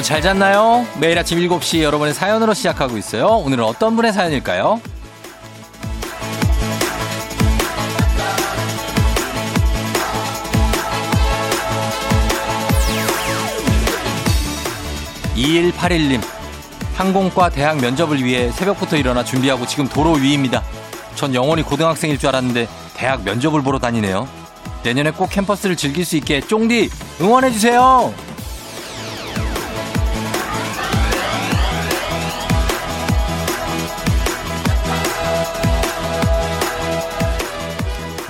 여러분 잘 잤나요? 매일 아침 7시 여러분의 사연으로 시작하고 있어요. 오늘은 어떤 분의 사연일까요? 2181님, 항공과 대학 면접을 위해 새벽부터 일어나 준비하고 지금 도로 위입니다. 전 영원히 고등학생일 줄 알았는데 대학 면접을 보러 다니네요. 내년에 꼭 캠퍼스를 즐길 수 있게 쫑디 응원해주세요!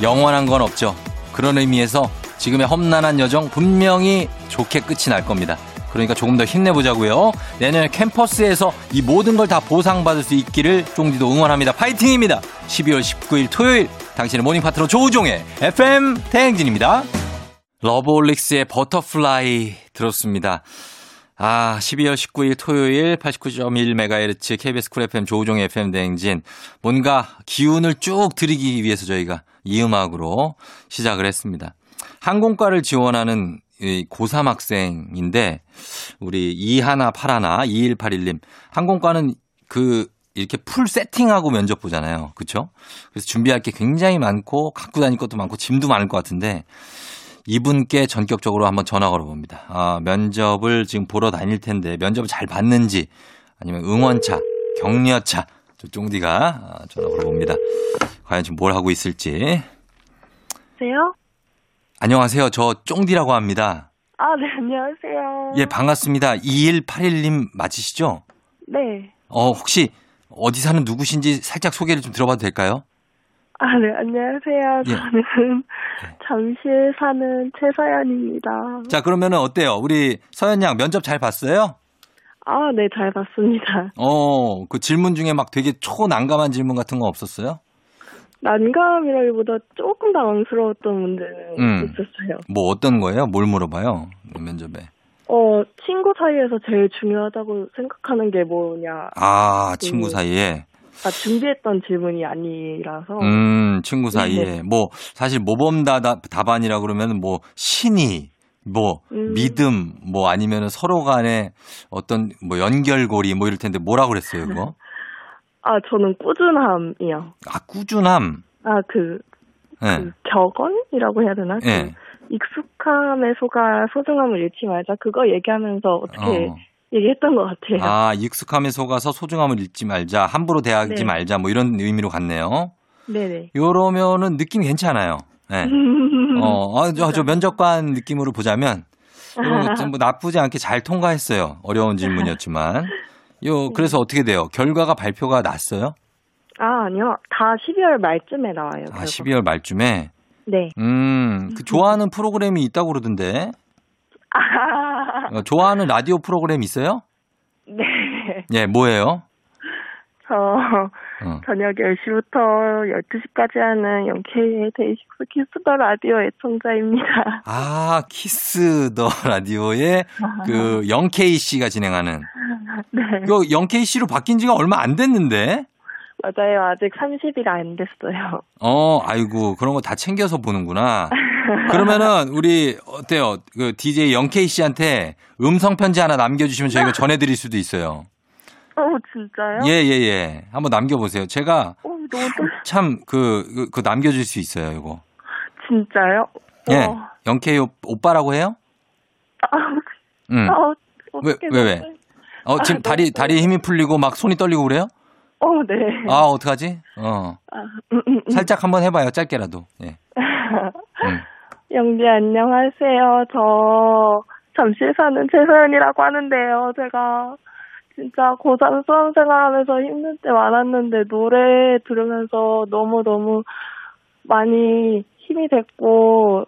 영원한 건 없죠. 그런 의미에서 지금의 험난한 여정 분명히 좋게 끝이 날 겁니다. 그러니까 조금 더 힘내보자고요. 내년에 캠퍼스에서 이 모든 걸 다 보상받을 수 있기를 쫑디도 응원합니다. 파이팅입니다. 12월 19일 토요일 당신의 모닝 파트너 조우종의 FM 대행진입니다. 러브홀릭스의 Butterfly 들었습니다. 아, 12월 19일 토요일 89.1MHz KBS Cool FM 조우종의 FM 대행진. 뭔가 기운을 쭉 드리기 위해서 저희가 이 음악으로 시작을 했습니다. 항공과를 지원하는 고3 학생인데 우리 이하나 파라나 2181님 항공과는 그 이렇게 풀 세팅하고 면접 보잖아요. 그렇죠? 그래서 준비할 게 굉장히 많고 갖고 다닐 것도 많고 짐도 많을 것 같은데 이분께 전격적으로 한번 전화 걸어봅니다. 아, 면접을 지금 보러 다닐 텐데 면접을 잘 봤는지 아니면 응원차, 격려차 저 쫑디가 전화 걸어봅니다. 과연 지금 뭘 하고 있을지. 여보세요? 안녕하세요. 저 쫑디라고 합니다. 아, 네, 안녕하세요. 예, 반갑습니다. 2181님 맞으시죠? 네. 어, 혹시 어디 사는 누구신지 살짝 소개를 좀 들어봐도 될까요? 아, 네, 안녕하세요. 예. 저는 잠실 사는 최서연입니다. 자, 그러면은 어때요? 우리 서연 양 면접 잘 봤어요? 아, 네, 잘 봤습니다. 어, 그 질문 중에 막 되게 초난감한 질문 같은 거 없었어요? 난감이라기보다 조금 당황스러웠던 문제는 음. 있었어요. 뭐 어떤 거예요? 뭘 물어봐요? 면접에. 어, 친구 사이에서 제일 중요하다고 생각하는 게 뭐냐. 아, 친구 음. 사이에. 아, 준비했던 질문이 아니라서. 음, 친구 사이에. 네. 뭐, 사실 모범 다, 답안이라 그러면 뭐, 신의, 뭐, 음. 믿음, 뭐 아니면 서로 간에 어떤 뭐 연결고리 뭐 이럴 텐데 뭐라 그랬어요, 그거? 아, 저는 꾸준함이요. 아, 꾸준함. 아, 그, 예. 그 격언이라고 해야 되나? 예. 그 익숙함에 속아 소중함을 잃지 말자. 그거 얘기하면서 어떻게 어. 얘기했던 것 같아요. 아, 익숙함에 속아서 소중함을 잃지 말자. 함부로 대하지 네. 말자. 뭐 이런 의미로 갔네요. 네네. 요러면은 느낌이 괜찮아요. 예. 어, 아, 저, 저 면접관 느낌으로 보자면 요뭐 나쁘지 않게 잘 통과했어요. 어려운 질문이었지만. 요 그래서 어떻게 돼요? 결과가 발표가 났어요? 아, 아니요. 다 12월 말쯤에 나와요. 아, 결과가. 12월 말쯤에. 네. 음, 그 좋아하는 프로그램이 있다고 그러던데. 아, 어, 좋아하는 라디오 프로그램 있어요? 네. 예, 뭐예요? 저 어. 저녁 10시부터 12시까지 하는 Young K의 DAY6 Kiss the Radio 애청자입니다. 아, Kiss the Radio의 그 영케이 씨가 진행하는. 네. 그 영케이 씨로 바뀐 지가 얼마 안 됐는데. 맞아요. 아직 30일 안 됐어요. 어, 아이고, 그런 거 다 챙겨서 보는구나. 그러면은 우리 어때요? 그 DJ 영케이 씨한테 음성 편지 하나 남겨 주시면 저희가 전해 드릴 수도 있어요. 어, 진짜요? 예, 예, 예. 한번 남겨보세요. 제가 어, 참 그, 그, 그 남겨줄 수 있어요, 이거. 진짜요? 예. 어. 영케이 오, 오빠라고 해요? 아, 응. 아, 왜, 왜, 왜? 어, 지금 아, 다리, 다리에 힘이 풀리고 막 손이 떨리고 그래요? 어, 네. 아, 어떡하지? 어. 아, 음, 음, 음. 살짝 한번 해봐요, 짧게라도. 예. 음. 영비 안녕하세요. 저 잠실 사는 최소연이라고 하는데요. 제가 진짜 고3 수험 생활하면서 힘든 때 많았는데 노래 들으면서 너무너무 많이 힘이 됐고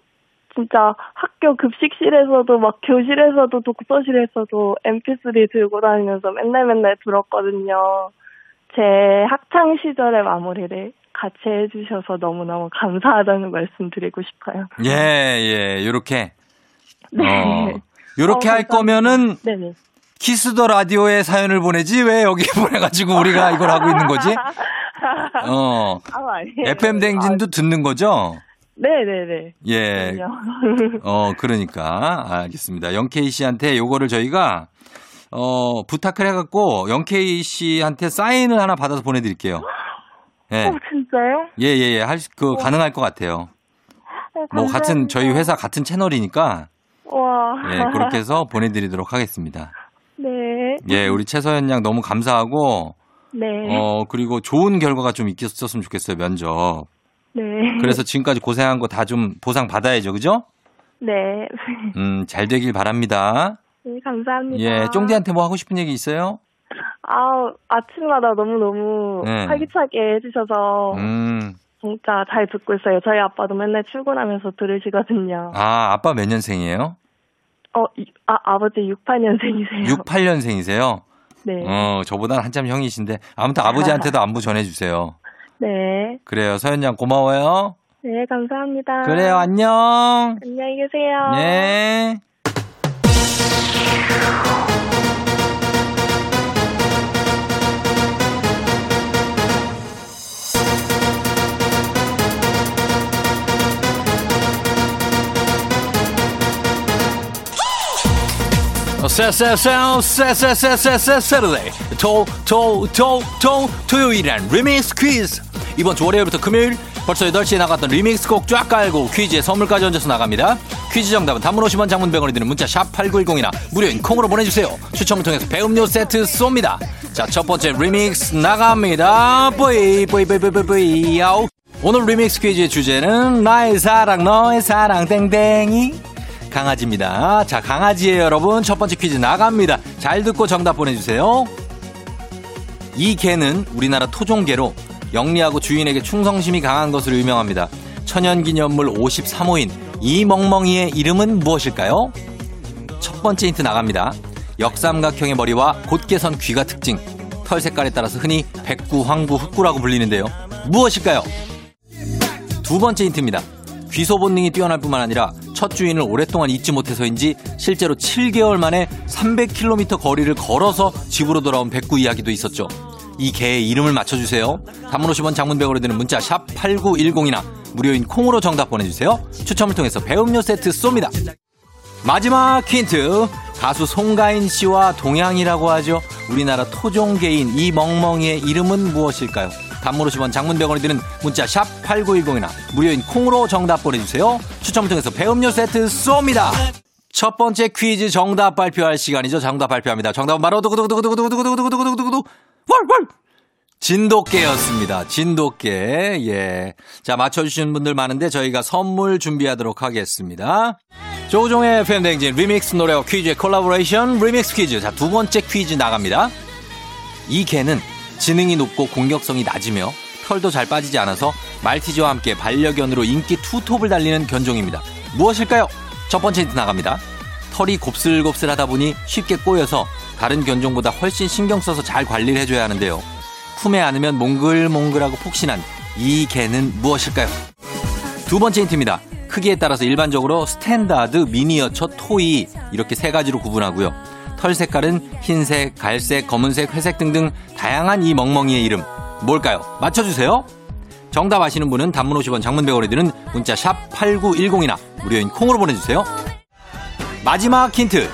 진짜 학교 급식실에서도 막 교실에서도 독서실에서도 mp3 들고 다니면서 맨날 맨날 들었거든요. 제 학창 시절의 마무리를 같이 해주셔서 너무너무 감사하다는 말씀 드리고 싶어요. 예, 예, 요렇게. 네. 어. 요렇게 어, 할. 거면은 네네. Kiss the Radio에 사연을 보내지 왜 여기 보내가지고 우리가 이걸 하고 있는 거지? 어. 아, 아니에요. FM 댕진도 듣는 거죠? 네네네. 예. 어, 그러니까. 알겠습니다. 영케이 씨한테 요거를 저희가, 어, 부탁을 해갖고, 영케이 씨한테 사인을 하나 받아서 보내드릴게요. 예. 어, 진짜요? 예, 예, 예. 할, 수- 그, 가능할 것 같아요. 어, 뭐, 같은. 저희 회사 같은 채널이니까, 와. 예, 그렇게 해서 보내드리도록 하겠습니다. 네. 예, 우리 최서연 양 너무 감사하고, 네. 어, 그리고 좋은 결과가 좀 있었으면 좋겠어요, 면접. 네. 그래서 지금까지 고생한 거 다 좀 보상 받아야죠, 그죠? 네. 음, 잘 되길 바랍니다. 네, 감사합니다. 예, 쫑디한테 뭐 하고 싶은 얘기 있어요? 아, 아침마다 너무너무 네. 활기차게 해주셔서 음, 진짜 잘 듣고 있어요. 저희 아빠도 맨날 출근하면서 들으시거든요. 아, 아빠 몇 년생이에요? 어, 이- 아, 아버지 68년생이세요. 68년생이세요? 네. 어, 저보다 한참 형이신데, 아무튼 아버지한테도 안부 전해 주세요. 네. 그래요, 서연 양 고마워요. 네, 감사합니다. 그래요, 안녕. 안녕히 계세요. 네. Saturday, 토, 토, 토, 토, 토요일엔 리믹스 퀴즈. 이번 주 월요일부터 금요일 벌써 8시에 나갔던 리믹스 곡 쫙 깔고 퀴즈에 선물까지 얹어서 나갑니다. 퀴즈 정답은 단문 50원 장문 100원이 드는 문자 샵 8910이나 무료인 콩으로 보내주세요. 추첨을 통해서 배음료 세트 쏩니다. 자, 첫 번째 리믹스 나갑니다. 뿌이, 뿌이, 뿌이, 뿌이, 뿌이, 야우. 오늘 리믹스 퀴즈의 주제는 나의 사랑, 너의 사랑, 땡땡이. 강아지입니다. 자, 강아지예요, 여러분. 첫 번째 퀴즈 나갑니다. 잘 듣고 정답 보내주세요. 이 개는 우리나라 토종개로 영리하고 주인에게 충성심이 강한 것으로 유명합니다. 천연기념물 53호인 이 멍멍이의 이름은 무엇일까요? 첫 번째 힌트 나갑니다. 역삼각형의 머리와 곧게 선 귀가 특징. 털 색깔에 따라서 흔히 백구, 황구, 흑구라고 불리는데요. 무엇일까요? 두 번째 힌트입니다. 귀소 본능이 뛰어날 뿐만 아니라 첫 주인을 오랫동안 잊지 못해서인지 실제로 7개월 만에 300km 거리를 걸어서 집으로 돌아온 백구 이야기도 있었죠. 이 개의 이름을 맞춰주세요. 단문 50원 장문 100원이 드는 문자 샵 8910이나 무료인 콩으로 정답 보내주세요. 추첨을 통해서 배음료 세트 쏩니다. 마지막 힌트. 가수 송가인 씨와 동양이라고 하죠. 우리나라 토종개인 이 멍멍이의 이름은 무엇일까요? 단문 50원 장문 100원이 드는 문자 샵 8910이나 무료인 콩으로 정답 보내주세요. 추첨을 통해서 배음료 세트 쏩니다. 첫 번째 퀴즈 정답 발표할 시간이죠. 정답 발표합니다. 정답은 바로 두구두구두구두구두구두구두구두구두구두구 월월 진돗개였습니다. 진돗개. 예. 자, 맞춰주시는 분들 많은데 저희가 선물 준비하도록 하겠습니다. 조우종의 FM 대행진 리믹스 노래와 퀴즈의 콜라보레이션 리믹스 퀴즈. 자, 두 번째 퀴즈 나갑니다. 이 개는 지능이 높고 공격성이 낮으며 털도 잘 빠지지 않아서 말티즈와 함께 반려견으로 인기 투톱을 달리는 견종입니다. 무엇일까요? 첫 번째 힌트 나갑니다. 털이 곱슬곱슬하다 보니 쉽게 꼬여서 다른 견종보다 훨씬 신경 써서 잘 관리를 해줘야 하는데요. 품에 안으면 몽글몽글하고 폭신한 이 개는 무엇일까요? 두 번째 힌트입니다. 크기에 따라서 일반적으로 standard, miniature, toy 이렇게 세 가지로 구분하고요. 털 색깔은 흰색, 갈색, 검은색, 회색 등등 다양한 이 멍멍이의 이름 뭘까요? 맞춰주세요. 정답 아시는 분은 단문 50원 장문 100원이 드는 문자 샵 8910이나 무료인 콩으로 보내주세요. 마지막 힌트.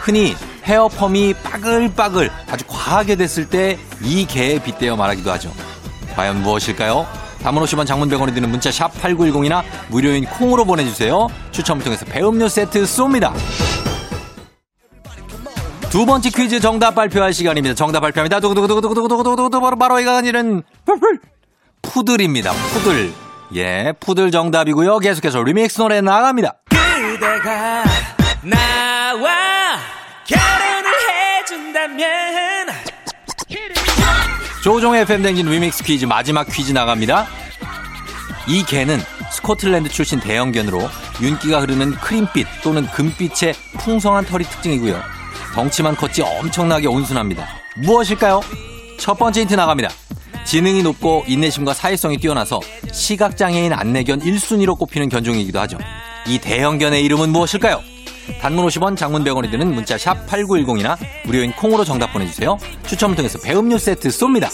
흔히 헤어펌이 빠글빠글 아주 과하게 됐을 때 이 개에 빗대어 말하기도 하죠. 과연 무엇일까요? 단문 50원 장문 100원이 드는 문자 샵 8910이나 무료인 콩으로 보내주세요. 추첨을 통해서 배음료 세트 쏩니다. 두 번째 퀴즈 정답 발표할 시간입니다. 정답 발표합니다. 두구두구두구두구두구두구두구 바로 바로 이가 아니는 푸들입니다. 푸들. 예, 푸들 정답이고요. 계속해서 리믹스 노래 나갑니다. 그대가 나와 결혼을 해준다면 조우종의 FM 대행진 리믹스 퀴즈 마지막 퀴즈 나갑니다. 이 개는 스코틀랜드 출신 대형견으로 윤기가 흐르는 크림빛 또는 금빛의 풍성한 털이 특징이고요. 덩치만 컸지 엄청나게 온순합니다. 무엇일까요? 첫 번째 힌트 나갑니다. 지능이 높고 인내심과 사회성이 뛰어나서 시각장애인 안내견 1순위로 꼽히는 견종이기도 하죠. 이 대형견의 이름은 무엇일까요? 단문 50원, 장문 100원이 드는 문자 샵 8910이나 무료인 콩으로 정답 보내주세요. 추첨을 통해서 배음료 세트 쏩니다.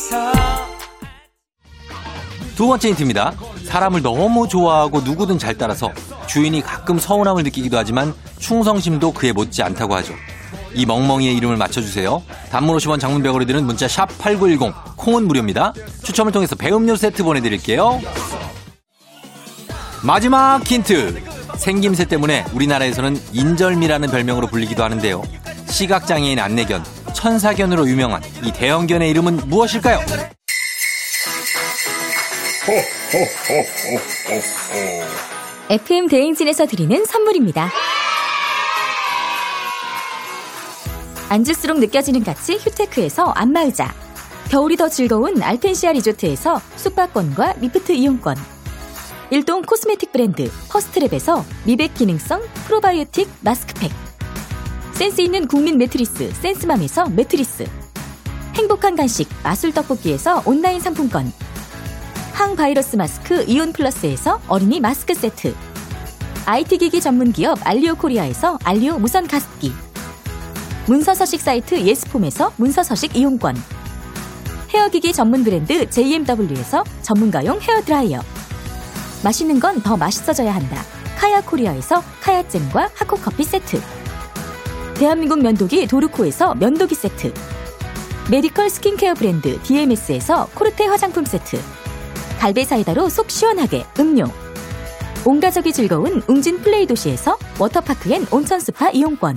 두 번째 힌트입니다. 사람을 너무 좋아하고 누구든 잘 따라서 주인이 가끔 서운함을 느끼기도 하지만 충성심도 그에 못지 않다고 하죠. 이 멍멍이의 이름을 맞춰주세요. 단문 50원 장문벽으로 드는 문자 샵 8910 콩은 무료입니다. 추첨을 통해서 배음료 세트 보내드릴게요. 마지막 힌트. 생김새 때문에 우리나라에서는 인절미라는 별명으로 불리기도 하는데요. 시각장애인 안내견, 천사견으로 유명한 이 대형견의 이름은 무엇일까요? FM 대행진에서 드리는 선물입니다. 앉을수록 느껴지는 가치 휴테크에서 안마의자. 겨울이 더 즐거운 알펜시아 리조트에서 숙박권과 리프트 이용권. 일동 코스메틱 브랜드 퍼스트랩에서 미백 기능성 프로바이오틱 마스크팩. 센스 있는 국민 매트리스 센스맘에서 매트리스. 행복한 간식 마술 떡볶이에서 온라인 상품권. 항바이러스 마스크 이온 플러스에서 어린이 마스크 세트. IT 기기 전문 기업 알리오 코리아에서 알리오 무선 가습기 문서 서식 사이트 예스폼에서 문서 서식 이용권. 헤어기기 전문 브랜드 JMW에서 전문가용 헤어드라이어. 맛있는 건 더 맛있어져야 한다. 카야 코리아에서 카야잼과 하코커피 세트. 대한민국 면도기 도르코에서 면도기 세트. 메디컬 스킨케어 브랜드 DMS에서 코르테 화장품 세트. 갈배 사이다로 속 시원하게 음료. 온가족이 즐거운 웅진 플레이 도시에서 워터파크 and 온천 스파 이용권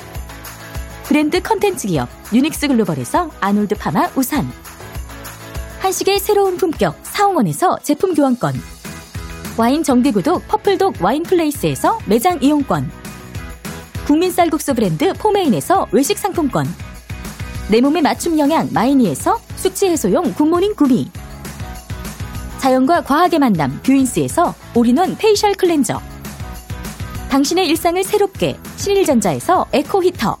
브랜드 컨텐츠 기업 유닉스 글로벌에서 Arnold Palmer 우산. 한식의 새로운 품격 사홍원에서 제품 교환권. 와인 정기구독 퍼플독 와인플레이스에서 매장 이용권. 국민 쌀국수 브랜드 포메인에서 외식 상품권. 내 몸에 맞춤 영양 마이니에서 숙취 해소용 굿모닝 구미. 자연과 과학의 만남 뷰인스에서 올인원 페이셜 클렌저. 당신의 일상을 새롭게 신일전자에서 에코 히터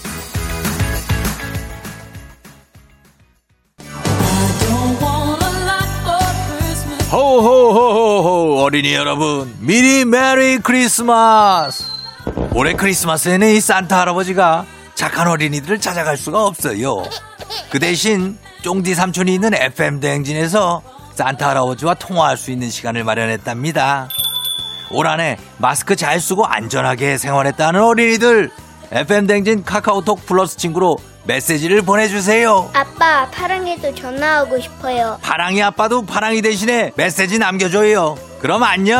호호호호호 어린이 여러분. 미리 메리 크리스마스. 올해 크리스마스에는 이 산타 할아버지가 착한 어린이들을 찾아갈 수가 없어요. 그 대신 쫑디 삼촌이 있는 FM 대행진에서 산타 할아버지와 통화할 수 있는 시간을 마련했답니다. 올 한해 마스크 잘 쓰고 안전하게 생활했다는 어린이들 FM 대행진 카카오톡 플러스 친구로 메시지를 보내주세요 아빠, 파랑이도 전화하고 싶어요. 파랑이 아빠도 파랑이 대신에 메시지 남겨줘요. 그럼 안녕.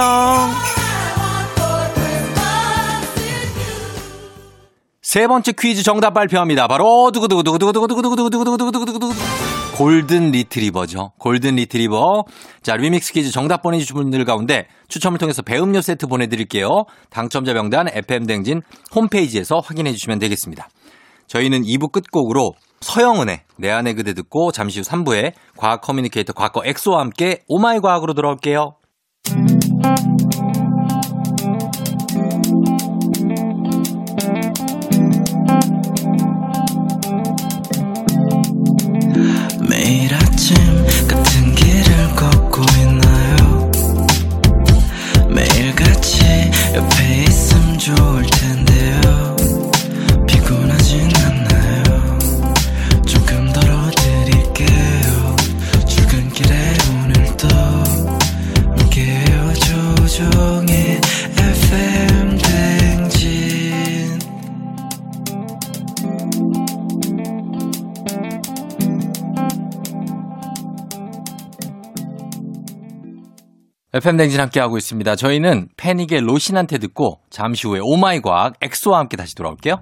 세 번째 퀴즈 정답 발표합니다. 바로 두구두구두구두구두구두구두구두구두구두구두구두구두구 골든 리트리버죠. 골든 리트리버. 자, 리믹스 퀴즈 정답 보내주신 분들 가운데 추첨을 통해서 배음료 세트 보내드릴게요. 당첨자 명단 FM대행진 홈페이지에서 확인해 주시면 되겠습니다. 저희는 2부 끝곡으로 서영은의 내 안의 그대 듣고 잠시 후 3부에 과학 커뮤니케이터 과커 엑소와 함께 오마이 과학으로 돌아올게요. FM 대행진 함께하고 있습니다. 저희는 패닉의 로시난테 듣고 잠시 후에 오마이 과학 엑소와 함께 다시 돌아올게요.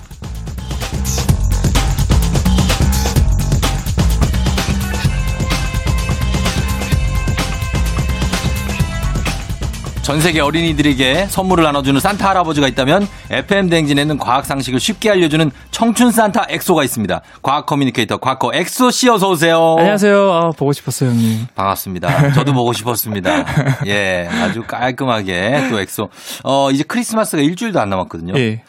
전 세계 어린이들에게 선물을 나눠주는 산타 할아버지가 있다면 FM 댕진에는 과학 상식을 쉽게 알려주는 청춘 산타 엑소가 있습니다. 과학 커뮤니케이터 과커 엑소 씨 어서 오세요. 안녕하세요. 아, 보고 싶었어요, 형님. 반갑습니다. 저도 보고 싶었습니다. 예, 아주 깔끔하게 또 엑소. 어, 이제 크리스마스가 일주일도 안 남았거든요. 예.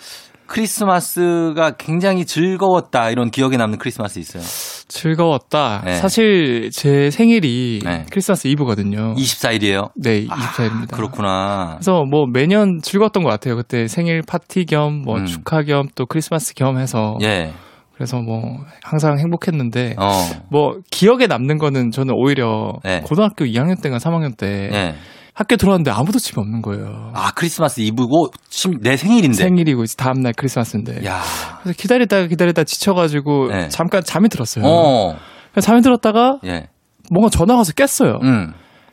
크리스마스가 굉장히 즐거웠다 이런 기억에 남는 크리스마스 있어요. 즐거웠다. 네. 사실 제 생일이 네. 크리스마스 이브거든요. 24일이에요. 네, 24일입니다. 그렇구나. 그래서 뭐 매년 즐거웠던 것 같아요. 그때 생일 파티 겸 뭐 음. 축하 겸 또 크리스마스 겸 해서 예. 그래서 뭐 항상 행복했는데 어. 뭐 기억에 남는 거는 저는 오히려 네. 고등학교 2학년 때인가 3학년 때 예. 학교 들어왔는데 아무도 집에 없는 거예요. 아, 크리스마스 이브고 심- 내 생일인데. 생일이고 다음 날 크리스마스인데. 야. 그래서 기다리다가 기다리다 지쳐가지고 네. 잠깐 잠이 들었어요. 어. 잠이 들었다가 예. 뭔가 전화가 와서 깼어요. 음.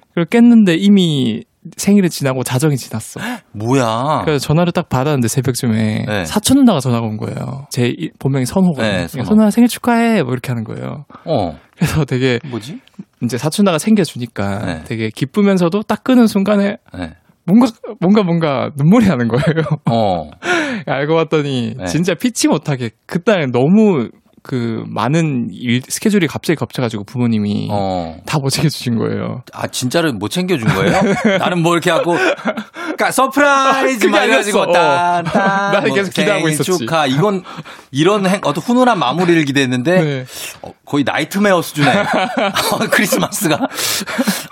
그걸 깼는데 이미 생일이 지나고 자정이 지났어. 뭐야? 그래서 전화를 딱 받았는데 새벽쯤에 네. 사촌 누나가 전화가 온 거예요. 제 이- 본명이 선호거든요. 네, 선호. 선호야 생일 축하해 뭐 이렇게 하는 거예요. 어. 그래서 되게 뭐지? 이제 누나가 생겨주니까 네. 되게 기쁘면서도 딱 끄는 순간에 예. 뭔가 뭔가 뭔가 눈물이 나는 거예요. 어. 알고 봤더니 네. 진짜 피치 못하게 그날 너무 그 많은 일 스케줄이 갑자기 겹쳐가지고 부모님이 어. 다 못 챙겨주신 거예요. 아, 진짜로 못 챙겨준 거예요? 나는 뭐 이렇게 하고, 그러니까 서프라이즈. 딴, 딴. 나는 뭐 계속 기대하고 생일 있었지. 축하. 이건, 이런 행, 어떤 훈훈한 마무리를 기대했는데, 네. 어, 거의 nightmare 수준의 크리스마스가.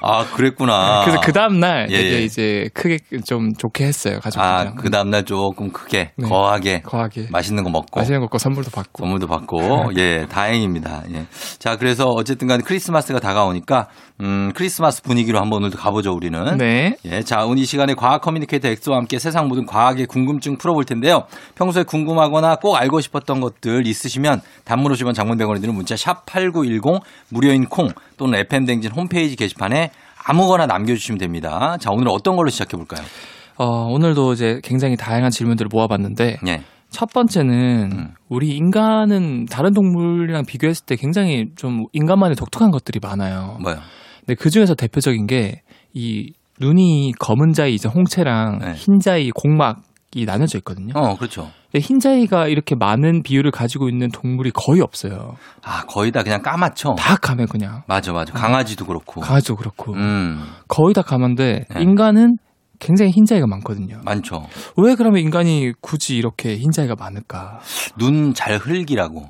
아, 그랬구나. 그래서 그 다음 날 예, 예. 이제 크게 좀 좋게 했어요 가족들이랑. 아, 그 다음 날 조금 크게, 네. 거하게, 거하게 맛있는 거 먹고. 맛있는 것과 선물도 받고. 선물도 받고, 예, 다행입니다. 예. 자, 그래서 어쨌든 간에 크리스마스가 다가오니까, 음, 크리스마스 분위기로 한번 오늘도 가보죠, 우리는. 네. 예, 자, 오늘 이 시간에 과학 커뮤니케이터 엑소와 함께 세상 모든 과학의 궁금증 풀어볼 텐데요. 평소에 궁금하거나 꼭 알고 싶었던 것들 있으시면 단문 50원 장문 100원이 드는 문자 샵 8910 무료인 콩 또는 FM댕진 홈페이지 게시판에 아무거나 남겨주시면 됩니다. 자, 오늘은 어떤 걸로 시작해 볼까요? 어, 오늘도 이제 굉장히 다양한 질문들을 모아봤는데 예. 첫 번째는 음. 우리 인간은 다른 동물이랑 비교했을 때 굉장히 좀 인간만의 독특한 것들이 많아요. 뭐요? 근데 그 중에서 대표적인 게 이 눈이 검은 자이 이제 홍채랑 네. 흰 자이 공막이 나눠져 있거든요. 어, 그렇죠. 근데 흰 자이가 이렇게 많은 비율을 가지고 있는 동물이 거의 없어요. 아, 거의 다 그냥 까맣죠? 다 감해 그냥. 맞아, 맞아. 강아지도 그렇고. 강아지도 그렇고 음, 거의 다 감한데 네. 인간은 굉장히 흰 자이가 많거든요. 많죠. 왜 그러면 인간이 굳이 이렇게 흰 자이가 많을까? 눈 잘 흘기라고.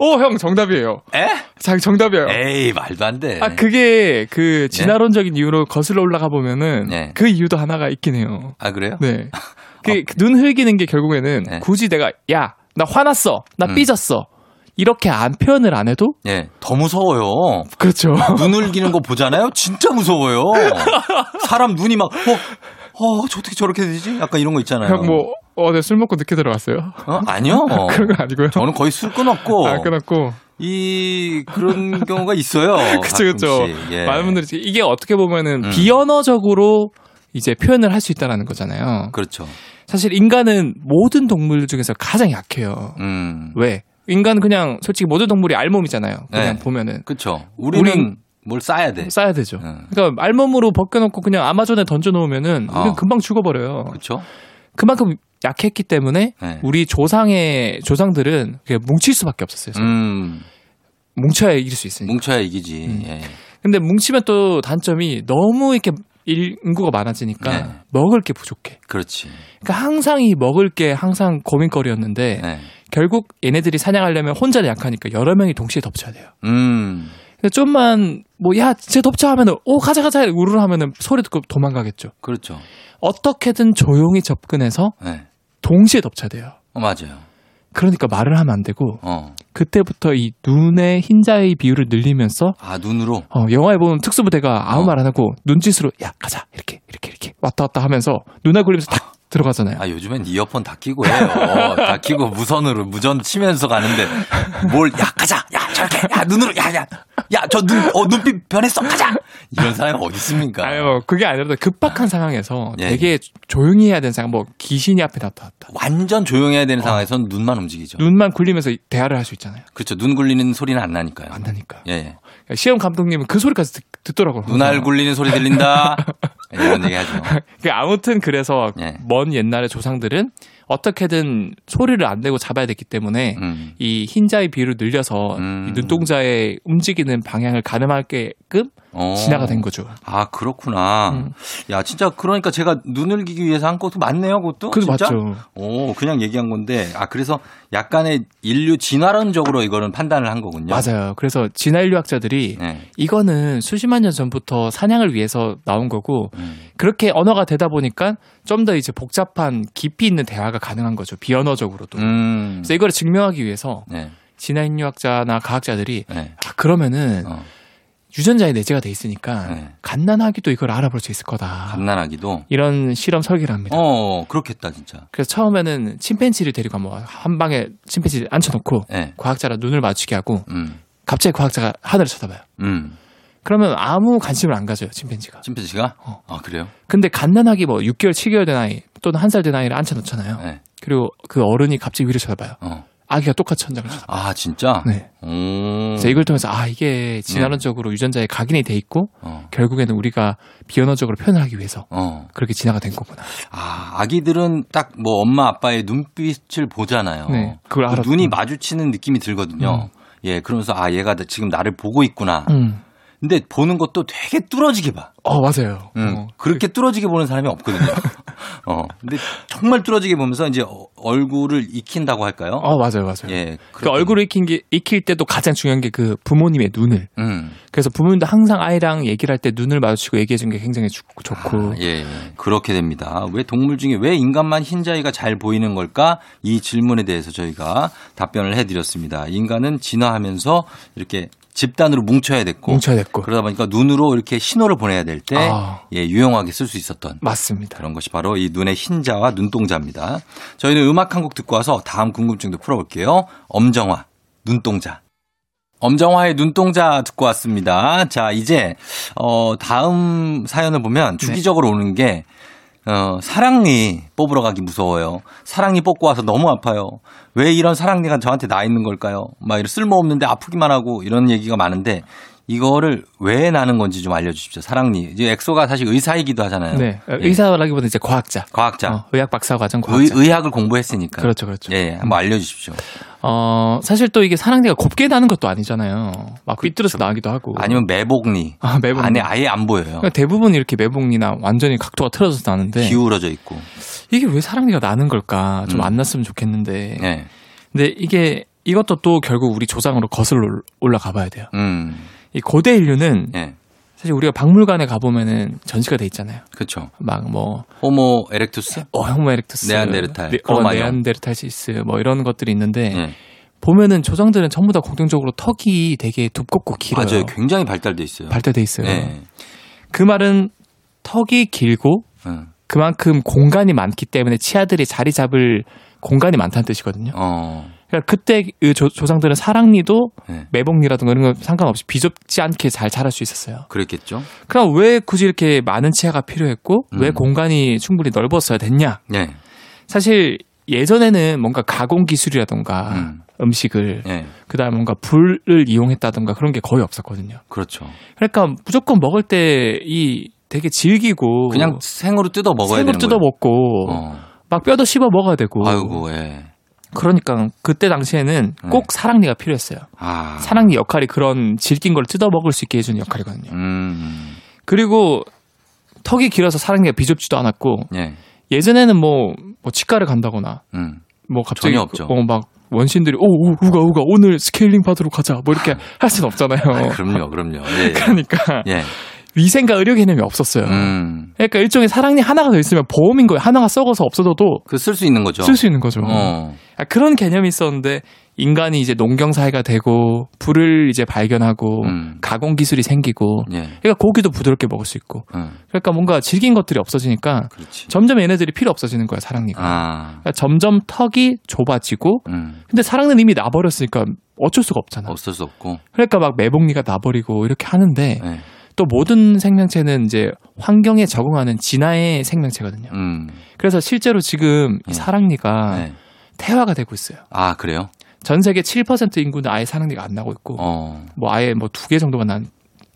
오, 형 정답이에요. 에? 자, 정답이에요. 에이, 말도 안 돼. 아, 그게 그 진화론적인 이유로 거슬러 올라가 보면은 네. 그 이유도 하나가 있긴 해요. 아, 그래요? 네. 그 눈 흘기는 게 결국에는 네. 굳이 내가 야, 나 화났어. 나 음. 삐졌어. 이렇게 안 표현을 안 해도 예, 더 무서워요. 그렇죠. 눈 흘기는 거 보잖아요? 진짜 무서워요. 사람 눈이 막, 어, 어, 저 어떻게 저렇게 되지? 약간 이런 거 있잖아요. 형 뭐, 어, 네, 술 먹고 늦게 들어갔어요. 어? 아니요. 그런 건 아니고요. 저는 거의 술 끊었고, 아, 끊었고. 이, 그런 경우가 있어요. 그쵸, 그쵸. 가끔씩. 예. 많은 분들이 이게 어떻게 보면은 음. 비언어적으로 이제 표현을 할 수 있다라는 거잖아요. 그렇죠. 사실 인간은 모든 동물 중에서 가장 약해요. 음. 왜? 인간은 그냥 솔직히 모든 동물이 알몸이잖아요. 그냥 네. 보면은 그쵸. 우리는 우린- 뭘 싸야 돼. 싸야 되죠. 음. 그러니까 알몸으로 벗겨놓고 그냥 아마존에 던져놓으면은 어. 우리는 금방 죽어버려요. 그쵸. 그만큼 약했기 때문에 네. 우리 조상의 조상들은 그냥 뭉칠 수밖에 없었어요. 음, 뭉쳐야 이길 수 있으니까. 뭉쳐야 이기지. 음. 예. 근데 뭉치면 또 단점이 너무 이렇게 일- 인구가 많아지니까 네. 먹을 게 부족해. 그렇지. 그러니까 항상 이 먹을 게 항상 고민거리였는데 네. 결국 얘네들이 사냥하려면 혼자는 약하니까 여러 명이 동시에 덮쳐야 돼요. 음, 근데 좀만 뭐야 진짜 덥죠 하면은 오 가자 가자 우르르 하면은 소리 듣고 도망가겠죠. 그렇죠. 어떻게든 조용히 접근해서 네. 동시에 덮쳐야 돼요. 어, 맞아요. 그러니까 말을 하면 안 되고 어. 그때부터 이 눈의 흰자의 비율을 늘리면서 아, 눈으로? 어, 영화에 보면 특수부대가 아무 어. 말안 하고 눈짓으로 야 가자 이렇게 이렇게 이렇게 왔다 갔다 하면서 눈알 굴리면서 탁 들어가잖아요. 아, 요즘엔 이어폰 다 끼고 해요. 다 끼고 무선으로 무전 치면서 가는데 뭘, 야, 가자! 야, 저렇게! 야, 눈으로! 야, 야! 야, 저 눈, 어, 눈빛 변했어! 가자! 이런 사람이 어디 있습니까? 아유 그게 아니라 급박한 상황에서 예. 되게 조용히 해야 되는 상황 뭐 귀신이 앞에 나타났다. 완전 조용해야 되는 상황에서는 눈만 움직이죠. 눈만 굴리면서 대화를 할 수 있잖아요. 그렇죠. 눈 굴리는 소리는 안 나니까요. 안 나니까요. 예, 예. 시험 감독님은 그 소리까지 듣, 더라고요 눈알 굴리는 소리 들린다. 이런 얘기 하죠. 아무튼 그래서 예. 먼 옛날의 조상들은 어떻게든 소리를 안 내고 잡아야 됐기 때문에 음. 이 흰자의 비율을 늘려서 음. 이 눈동자의 움직이는 방향을 가늠하게끔 어. 진화가 된 거죠. 아, 그렇구나. 음. 야, 진짜 그러니까 제가 눈을 기기 위해서 한 것도 맞네요, 그것도? 진짜? 맞죠. 오, 그냥 얘기한 건데. 아, 그래서 약간의 인류 진화론적으로 이거는 판단을 한 거군요. 맞아요. 그래서 진화인류학자들이 네. 이거는 수십만 년 전부터 사냥을 위해서 나온 거고 음. 그렇게 언어가 되다 보니까 좀 더 이제 복잡한 깊이 있는 대화가 가능한 거죠. 비언어적으로도. 음. 그래서 이거를 증명하기 위해서 네. 진화인류학자나 과학자들이 네. 아, 그러면은 어, 유전자에 내재가 돼 있으니까 네. 갓난아기도 이걸 알아볼 수 있을 거다. 갓난아기도. 이런 실험 설계를 합니다. 어, 그렇겠다, 진짜. 그래서 처음에는 침팬지를 데리고 뭐한 방에 침팬지를 앉혀놓고 네. 과학자랑 눈을 마주치게 하고 음. 갑자기 과학자가 하늘을 쳐다봐요. 음. 그러면 아무 관심을 안 가져요 침팬지가. 침팬지가? 어. 아, 그래요? 근데 갓난아기 뭐 6개월, 7개월 된 아이 또는 한 살 된 아이를 앉혀놓잖아요. 네. 그리고 그 어른이 갑자기 위를 쳐다봐요. 어. 아기가 똑같이 천장을 쳐다봐요. 아, 진짜? 네. 오. 그래서 이걸 통해서 아 이게 진화론적으로 유전자에 각인이 돼 있고 어. 결국에는 우리가 비언어적으로 표현을 하기 위해서 어. 그렇게 진화가 된 거구나. 아, 아기들은 딱 뭐 엄마 아빠의 눈빛을 보잖아요. 네, 그걸 그 알아. 눈이 마주치는 느낌이 들거든요. 예, 그러면서 아, 얘가 지금 나를 보고 있구나. 음. 근데 보는 것도 되게 뚫어지게 봐. 어 맞아요. 음, 어, 그렇게 뚫어지게 보는 사람이 없거든요. 어, 근데 정말 뚫어지게 보면서 이제 어- 얼굴을 익힌다고 할까요? 어 맞아요, 맞아요. 예. 그 얼굴을 익힌 게 익힐 때도 가장 중요한 게 그 부모님의 눈을. 음. 그래서 부모님도 항상 아이랑 얘기를 할 때 눈을 마주치고 얘기해 주는 게 굉장히 좋- 좋고. 아, 예, 예. 그렇게 됩니다. 왜 동물 중에 왜 인간만 흰자위가 잘 보이는 걸까? 이 질문에 대해서 저희가 답변을 해 드렸습니다. 인간은 진화하면서 이렇게 집단으로 뭉쳐야 됐고, 뭉쳐야 됐고. 그러다 보니까 눈으로 이렇게 신호를 보내야 될 때, 아. 예, 유용하게 쓸 수 있었던 맞습니다. 그런 것이 바로 이 눈의 흰자와 눈동자입니다. 저희는 음악 한 곡 듣고 와서 다음 궁금증도 풀어볼게요. 엄정화, 눈동자. 엄정화의 눈동자 듣고 왔습니다. 자, 이제, 어, 다음 사연을 보면 주기적으로 오는 게, 어, 사랑니 뽑으러 가기 무서워요. 사랑니 뽑고 와서 너무 아파요. 왜 이런 사랑니가 저한테 나 있는 걸까요? 막 이런 쓸모없는데 아프기만 하고 이런 얘기가 많은데, 이거를 왜 나는 건지 좀 알려주십시오. 사랑니. 이제 엑소가 사실 의사이기도 하잖아요. 네. 예. 의사라기보다 이제 과학자. 과학자. 어, 의학 박사 과정 의, 과학자. 의 학을 공부했으니까. 그렇죠, 그렇죠. 예, 한번 알려주십시오. 어, 사실 또 이게 사랑니가 곱게 나는 것도 아니잖아요. 막 삐뚤어서 나기도 하고. 아니면 매복니. 아, 매복니. 안에 아예 안 보여요. 그러니까 대부분 이렇게 매복니나 완전히 각도가 틀어져서 나는데 기울어져 있고. 이게 왜 사랑니가 나는 걸까? 좀 음. 안 났으면 좋겠는데. 예. 근데 이게 이것도 또 결국 우리 조상으로 거슬러 올라가 봐야 돼요. 음. 이 고대 인류는 예. 사실 우리가 박물관에 가보면은 전시가 돼 있잖아요. 그렇죠. 막 뭐, 호모 에렉투스? 어, 호모 에렉투스. 네안데르탈, 네, 어. 네안데르탈시스 뭐 이런 것들이 있는데 예. 보면은 조상들은 전부 다 공통적으로 턱이 되게 두껍고 길어요. 맞아요. 굉장히 발달돼 있어요. 발달돼 있어요. 예. 그 말은 턱이 길고 음. 그만큼 공간이 많기 때문에 치아들이 자리 잡을 공간이 많다는 뜻이거든요. 어. 그러니까 그때 그 조, 조상들은 사랑니도 예. 매복니라든가 이런 거 상관없이 비좁지 않게 잘 자랄 수 있었어요. 그랬겠죠. 그럼 왜 굳이 이렇게 많은 치아가 필요했고 왜 음. 공간이 충분히 넓었어야 됐냐? 예. 사실 예전에는 뭔가 가공 기술이라든가 음. 음. 식을 예. 그다음에 뭔가 불을 이용했다든가 그런 게 거의 없었거든요. 그렇죠. 그러니까 무조건 먹을 때 이 되게 질기고 그냥 생으로 뜯어 먹어야 생으로 뜯어 거예요. 먹고 어. 막 뼈도 씹어 먹어야 되고 아이고, 예. 그러니까 그때 당시에는 네. 꼭 사랑니가 필요했어요. 아. 사랑니 역할이 그런 질긴 걸 뜯어 먹을 수 있게 해주는 역할이거든요. 음. 그리고 턱이 길어서 사랑니가 비좁지도 않았고 예. 예전에는 뭐, 뭐 치과를 간다거나 음. 뭐 갑자기. 어, 막 원시인들이 오, 오 우가 우가 오늘 스케일링 받으러 가자 뭐 이렇게 할 수는 없잖아요. 아, 그럼요, 그럼요. 예, 예. 그러니까 예. 위생과 의료 개념이 없었어요. 음. 그러니까 일종의 사랑니 하나가 더 있으면 보험인 거예요. 하나가 썩어서 없어져도 그 쓸 수 있는 거죠. 쓸 수 있는 거죠. 어. 아, 그런 개념이 있었는데 인간이 이제 농경 사회가 되고 불을 이제 발견하고 음. 가공 기술이 생기고 예. 그러니까 고기도 부드럽게 먹을 수 있고 음. 그러니까 뭔가 질긴 것들이 없어지니까 그렇지. 점점 얘네들이 필요 없어지는 거야 사랑니가. 아. 그러니까 점점 턱이 좁아지고 음. 근데 사랑니는 이미 나버렸으니까 어쩔 수가 없잖아. 없을 수 없고. 그러니까 막 매복니가 나버리고 이렇게 하는데 예. 또 모든 생명체는 이제 환경에 적응하는 진화의 생명체거든요. 음. 그래서 실제로 지금 이 예. 사랑니가 네. 태화가 되고 있어요. 아, 그래요? 전 세계 7% 인구는 아예 사랑니가 안 나고 있고 어. 뭐 아예 뭐 두 개 정도가 난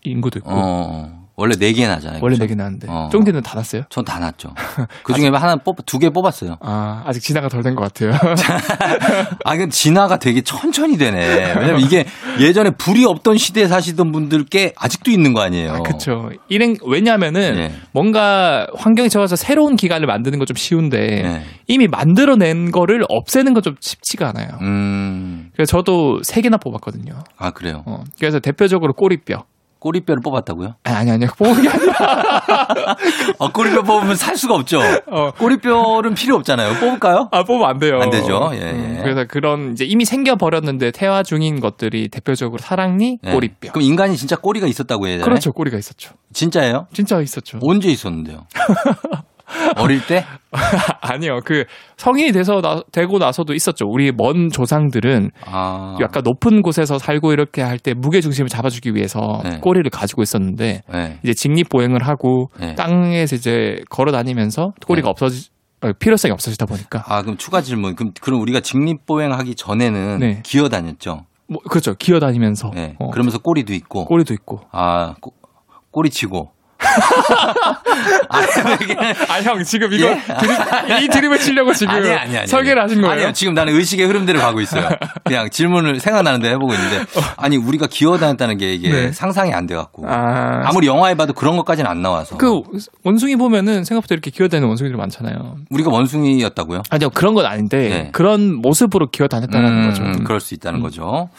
인구도 있고 어. 원래 네개 나잖아요. 원래 그죠? 네개 나는데 어. 쫑디는 다 났어요? 전 다 났죠. 그 중에 하나 뽑, 두 개 뽑았어요. 아 아직 진화가 덜 된 것 같아요. 아, 그 진화가 되게 천천히 되네. 왜냐면 이게 예전에 불이 없던 시대에 사시던 분들께 아직도 있는 거 아니에요. 그렇죠. 일행 왜냐하면은 예. 뭔가 환경에 적어서 새로운 기관을 만드는 건 좀 쉬운데 예. 이미 만들어낸 거를 없애는 건 좀 쉽지가 않아요. 음. 그래서 저도 세 개나 뽑았거든요. 아, 그래요. 어, 그래서 대표적으로 꼬리뼈. 꼬리뼈를 뽑았다고요? 아니 아니 아니요. 뽑은 게 아니라. 어, 꼬리뼈 뽑으면 살 수가 없죠. 어. 꼬리뼈는 필요 없잖아요. 뽑을까요? 아 뽑으면 안 돼요. 안 되죠. 예, 음, 예. 그래서 그런 이제 이미 생겨 버렸는데 태화 중인 것들이 대표적으로 사랑니, 예. 꼬리뼈. 그럼 인간이 진짜 꼬리가 있었다고 해야 되나요? 그렇죠. 꼬리가 있었죠. 진짜예요? 진짜 있었죠. 언제 있었는데요? 어릴 때? 아니요. 그 성인이 돼서 나, 되고 나서도 있었죠. 우리 먼 조상들은 아. 약간 높은 곳에서 살고 이렇게 할 때 무게 중심을 잡아주기 위해서 네. 꼬리를 가지고 있었는데 네. 이제 직립 보행을 하고 네. 땅에서 이제 걸어 다니면서 꼬리가 네. 없어지 어, 필요성이 없어지다 보니까 아, 그럼 추가 질문. 그럼, 그럼 우리가 직립 보행하기 전에는 네. 기어 다녔죠? 뭐 그렇죠. 기어 다니면서 네. 어, 그러면서 꼬리도 있고. 꼬리도 있고. 아, 꼬, 꼬리 치고. 아, 형 지금 이거 예? 드립, 이 드립을 치려고 지금 아니, 아니, 아니. 설계를 하신 거예요? 아니요. 지금 나는 의식의 흐름대로 가고 있어요. 그냥 질문을 생각나는 대로 해보고 있는데. 아니, 우리가 기어 다녔다는 게 이게 네. 상상이 안 돼갖고. 아, 아무리 영화에 봐도 그런 것까지는 안 나와서. 그 원숭이 보면은 생각보다 이렇게 기어 다니는 원숭이들 많잖아요. 우리가 원숭이였다고요? 아니요 그런 건 아닌데 네. 그런 모습으로 기어 다녔다는 음, 거죠. 음, 그럴 수 있다는 거죠.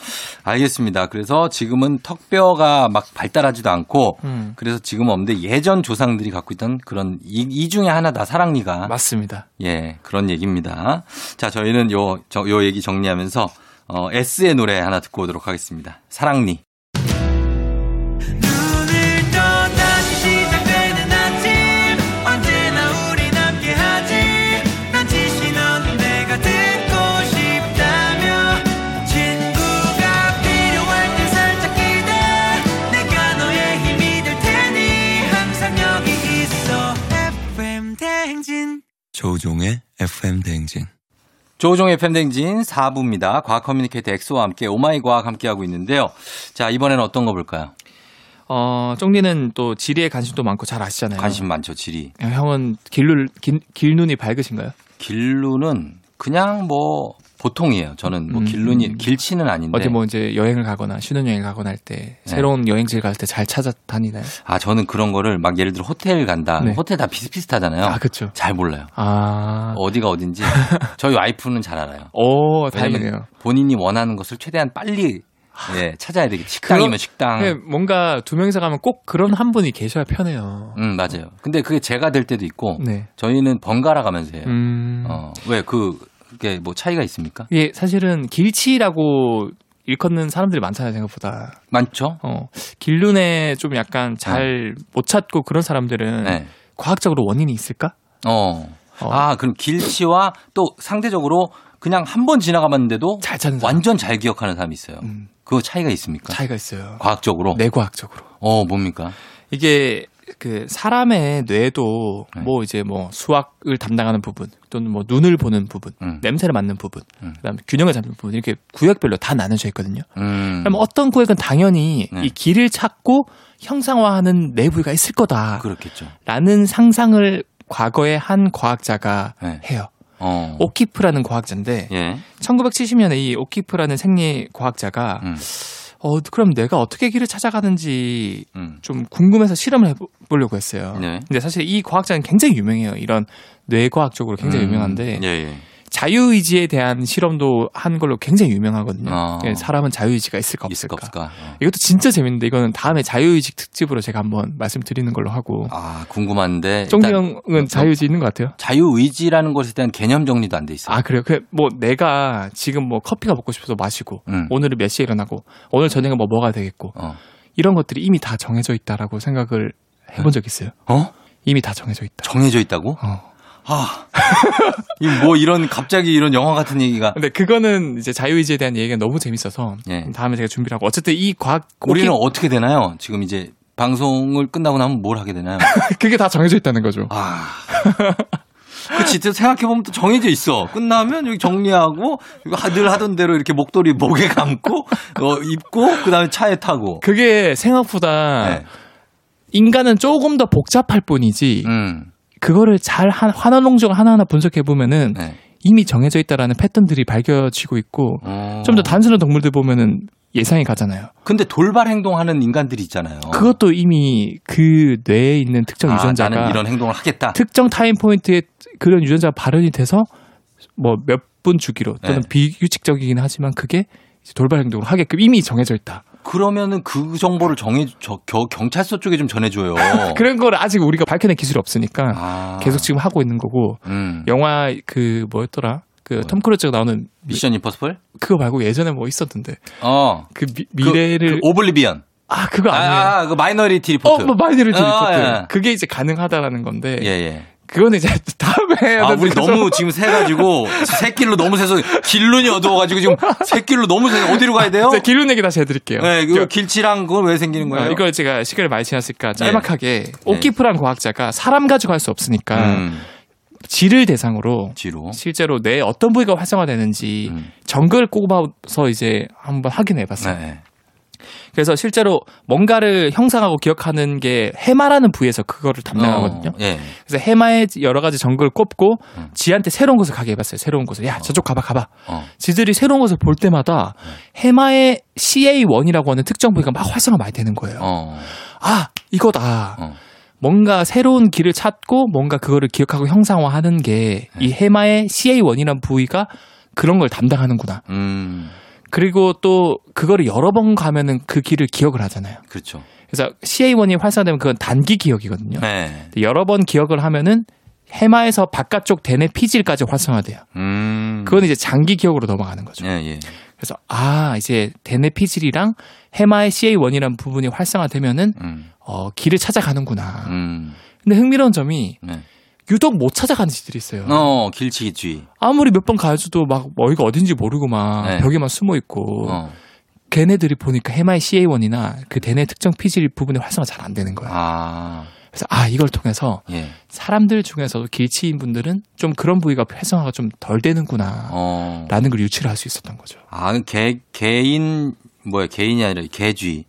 알겠습니다. 그래서 지금은 턱뼈가 막 발달하지도 않고 음. 그래서 지금은 없는데 예전 조상들이 갖고 있던 그런 이, 이 중에 하나다 사랑니가 맞습니다. 예 그런 얘기입니다. 자 저희는 요, 저, 요 얘기 정리하면서 어, S의 노래 하나 듣고 오도록 하겠습니다. 사랑니. 조충현의 FM 대행진 조충현의 FM댕진 4부입니다. 과학 커뮤니케이터 엑소와 함께 오마이 과학 함께하고 있는데요. 자 이번에는 어떤 거 볼까요? 어, 쫑디는 또 지리에 관심도 많고 잘 아시잖아요. 관심 많죠 지리. 형은 길눈 길, 길눈이 밝으신가요? 길눈은 그냥 뭐 보통이에요. 저는 뭐 음. 길눈이 길치는 아닌데. 어디 뭐 이제 여행을 가거나 신혼여행 가거나 할때 네. 새로운 여행지를 갈 때 잘 찾아다니나요? 아, 저는 그런 거를 막 예를 들어 호텔 간다. 네. 호텔 다 비슷비슷하잖아요. 아, 그쵸. 잘 몰라요. 아, 어디가 어딘지. 저희 와이프는 잘 알아요. 오, 다행이네요. 본인이 원하는 것을 최대한 빨리 예, 찾아야 되겠지. 식당이면 그거- 식당. 네, 뭔가 두 명이서 가면 꼭 그런 한 분이 계셔야 편해요. 음, 맞아요. 근데 그게 제가 될 때도 있고 네. 저희는 번갈아 가면서 해요. 음. 어, 왜 그, 그게 뭐 차이가 있습니까? 이게 사실은 길치라고 일컫는 사람들이 많잖아요, 생각보다. 많죠? 어, 길눈에 좀 약간 잘못 찾고 그런 사람들은 네. 과학적으로 원인이 있을까? 어. 어. 아, 그럼 길치와 또 상대적으로 그냥 한 번 지나가봤는데도 잘 찾는. 완전 잘 기억하는 사람이 있어요. 음, 그거 차이가 있습니까? 차이가 있어요. 과학적으로? 뇌과학적으로. 어, 뭡니까? 이게 그 사람의 뇌도 네. 뭐 이제 뭐 수학을 담당하는 부분 또는 뭐 눈을 보는 부분, 음. 냄새를 맡는 부분, 음. 그다음에 균형을 잡는 부분 이렇게 구역별로 다 나눠져 있거든요. 음. 그럼 어떤 구역은 당연히 네. 이 길을 찾고 형상화하는 내부가 있을 거다라는 그렇겠죠. 상상을 과거에 한 과학자가 네. 해요. 어. 오키프라는 과학자인데 예. 1970년에 이 오키프라는 생리 과학자가 음. 어 그럼 내가 어떻게 길을 찾아가는지 음. 좀 궁금해서 실험을 해보려고 했어요. 네. 근데 사실 이 과학자는 굉장히 유명해요. 이런 뇌과학적으로 굉장히 음. 유명한데 예, 예. 자유의지에 대한 실험도 한 걸로 굉장히 유명하거든요. 어. 예, 사람은 자유의지가 있을까 있을까 없을까. 없을까? 어. 이것도 진짜 재밌는데 이거는 다음에 자유의지 특집으로 제가 한번 말씀드리는 걸로 하고. 아 궁금한데 일단 형은 자유의지 있는 것 같아요. 자유의지라는 것에 대한 개념 정리도 안 돼 있어요. 아 그래요? 그뭐 내가 지금 뭐 커피가 먹고 싶어서 마시고 음. 오늘은 몇 시에 일어나고 오늘 저녁에 뭐 뭐가 되겠고 어. 이런 것들이 이미 다 정해져 있다라고 생각을 해본 적 있어요. 어? 이미 다 정해져 있다. 정해져 있다고? 어. 아, 이뭐 이런 갑자기 이런 영화 같은 얘기가 근데 그거는 이제 자유의지에 대한 얘기가 너무 재밌어서 예. 다음에 제가 준비를 하고 어쨌든 이 과학 우리는 오케이, 어떻게 되나요? 지금 이제 방송을 끝나고 나면 뭘 하게 되나요? 그게 다 정해져 있다는 거죠. 아. 그치, 또 생각해보면 또 정해져 있어. 끝나면 여기 정리하고, 늘 하던 대로 이렇게 목도리 목에 감고, 어, 입고, 그 다음에 차에 타고. 그게 생각보다 네. 인간은 조금 더 복잡할 뿐이지 음, 그거를 잘 한, 하나농적 하나하나 분석해 보면은 네. 이미 정해져 있다라는 패턴들이 밝혀지고 있고 어. 좀더 단순한 동물들 보면은 예상이 가잖아요. 근데 돌발 행동하는 인간들이 있잖아요. 그것도 이미 그 뇌에 있는 특정 아, 유전자가 나는 이런 행동을 하겠다. 특정 time point에 그런 유전자가 발현이 돼서 뭐 몇 분 주기로 또는 네. 비규칙적이긴 하지만 그게 돌발 행동을 하게끔 이미 정해져 있다. 그러면은 그 정보를 정해, 저, 겨, 경찰서 쪽에 좀 전해줘요. 그런 걸 아직 우리가 밝혀낸 기술이 없으니까 아. 계속 지금 하고 있는 거고 음. 영화 그 뭐였더라 그 톰 크루즈가 나오는 미션 임퍼스플? 그거 말고 예전에 뭐 있었던데 어. 그 미, 미래를 그, 그 오블리비언. 아 그거 아니에요. 아, 아, 그 마이너리티 어, 리포트. 뭐 마이너리티 아, 리포트. 예. 그게 이제 가능하다라는 건데. 예, 예. 그거는 이제 다음에 해야 아, 우리. 너무 지금 새가지고, 새길로 너무 새서, 길눈이 어두워가지고 지금 새길로 너무 새서, 어디로 가야 돼요? 제가 길눈 얘기 다시 해드릴게요. 네, 이거 저- 길치랑 그건 왜 생기는 거예요? 어, 이걸 제가 시간을 많이 지났으니까 짤막하게 네. 오키프란 과학자가 사람 가지고 할 수 없으니까 음, 질을 대상으로 뒤로. 실제로 뇌 어떤 부위가 활성화되는지 음. 정글을 꼽아서 이제 한번 확인해 봤어요. 네. 그래서 실제로 뭔가를 형상하고 기억하는 게 해마라는 부위에서 그거를 담당하거든요. 어, 예. 그래서 해마의 여러 가지 정글을 꼽고 음. 지한테 새로운 곳을 가게 해봤어요. 새로운 곳을. 야, 저쪽 가봐, 가봐. 어. 지들이 새로운 곳을 볼 때마다 해마의 CA1이라고 하는 특정 부위가 막 활성화 많이 되는 거예요. 어. 아, 이거다. 어. 뭔가 새로운 길을 찾고 뭔가 그거를 기억하고 형상화하는 게 네. 이 해마의 CA1이라는 부위가 그런 걸 담당하는구나. 음, 그리고 또 그거를 여러 번 가면은 그 길을 기억을 하잖아요. 그렇죠. 그래서 CA1이 활성화되면 그건 단기 기억이거든요. 네. 여러 번 기억을 하면은 해마에서 바깥쪽 대뇌 피질까지 활성화돼요. 음. 그건 이제 장기 기억으로 넘어가는 거죠. 예, 예. 그래서 아 이제 대뇌 피질이랑 해마의 CA1이라는 부분이 활성화되면은 음, 어, 길을 찾아가는구나. 음. 근데 흥미로운 점이 네. 유독 못 찾아가는 지들이 있어요. 어, 길치기쥐. 아무리 몇 번 가줘도 막 어디가 어딘지 모르고 막 네. 벽에만 숨어 있고 어. 걔네들이 보니까 해마의 CA1이나 그 대뇌 특정 피질 부분이 활성화 잘 안 되는 거야. 아, 그래서 아 이걸 통해서 예. 사람들 중에서도 길치인 분들은 좀 그런 부위가 활성화가 좀 덜 되는구나. 어. 라는 걸 유추를 할 수 있었던 거죠. 아, 그 개, 개인, 뭐야, 개인이 아니라 개쥐.